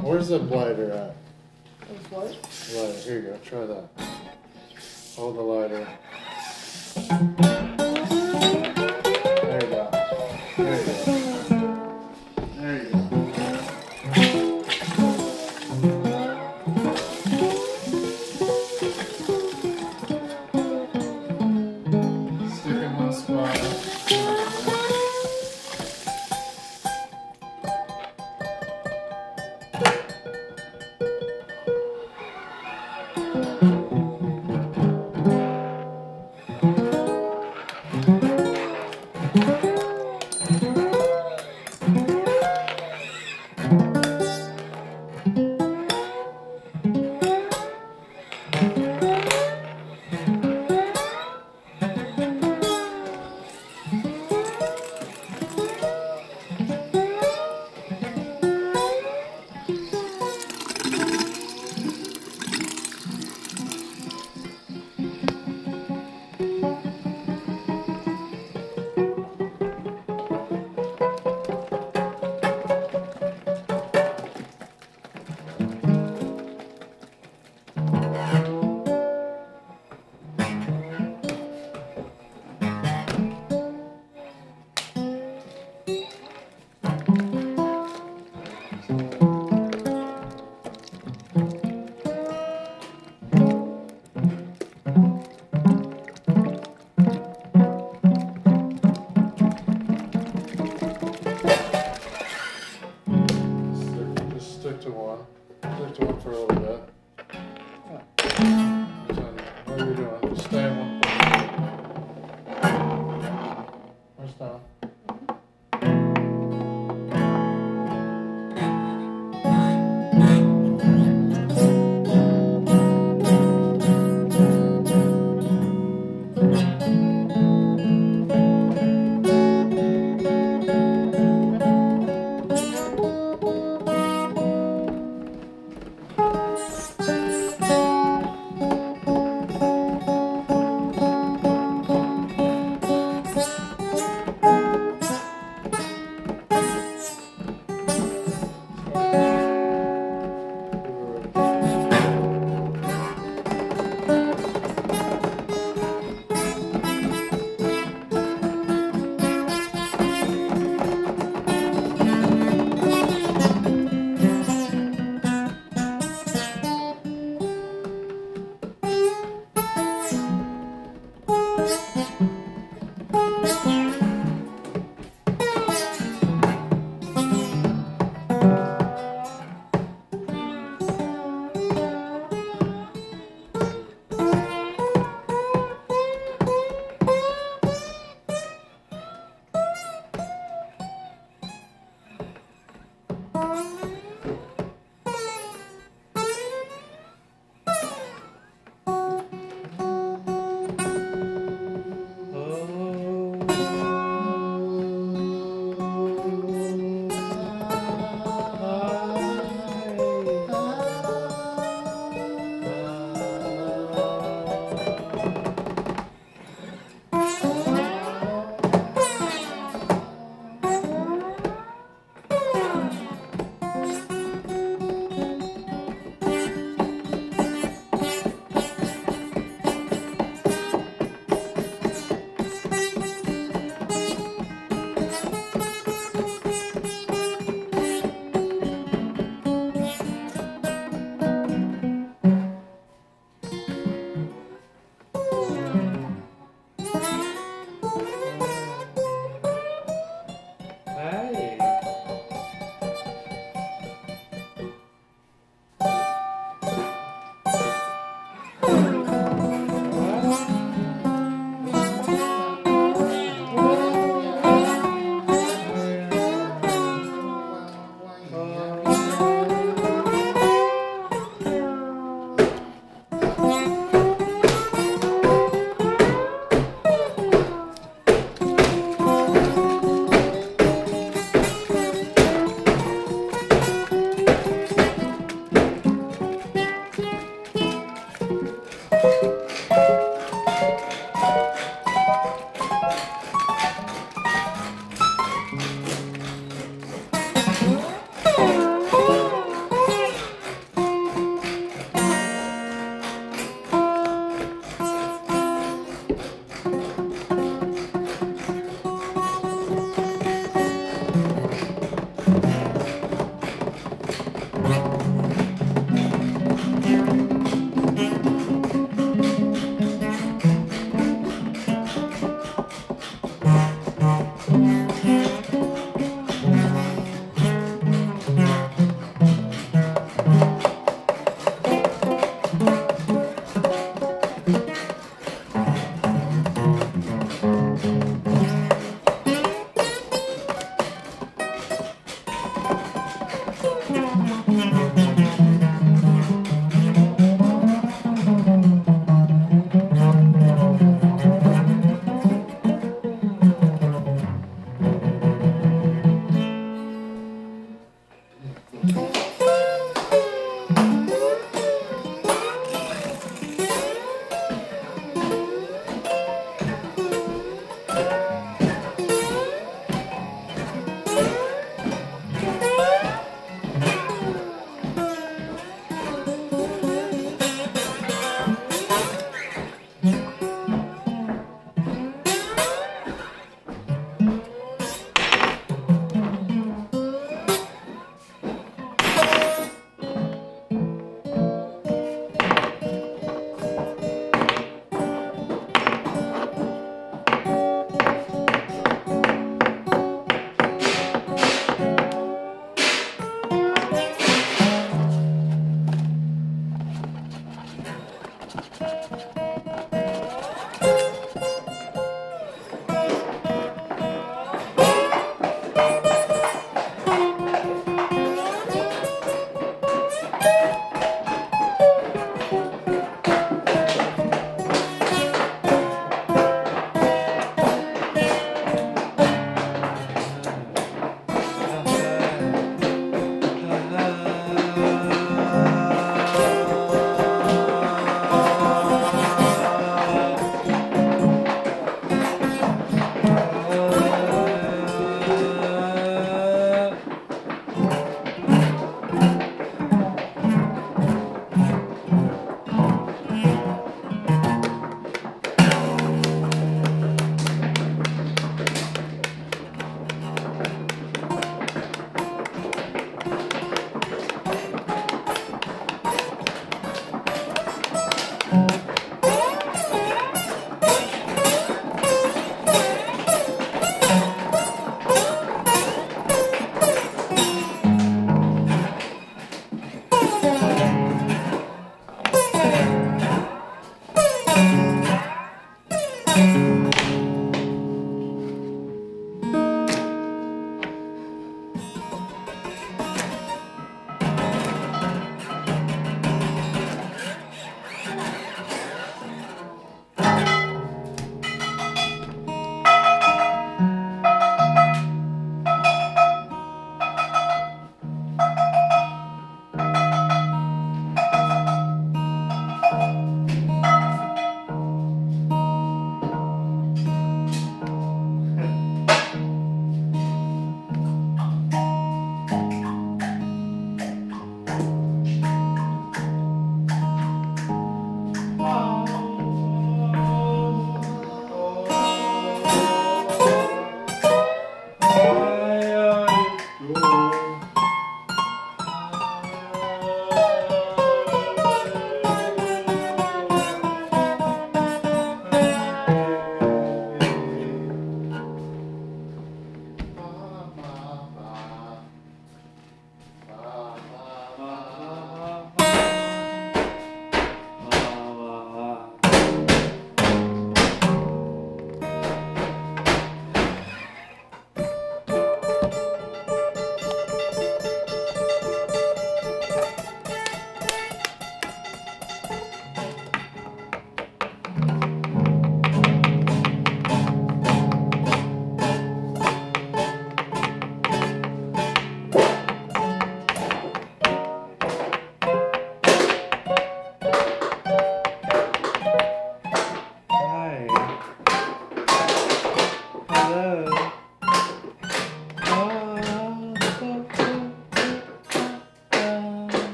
Where's the lighter at? It's what? Lighter. Here you go. Try that. Hold the lighter.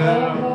Amém.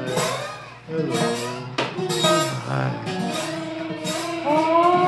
Hello. Hi. Oh.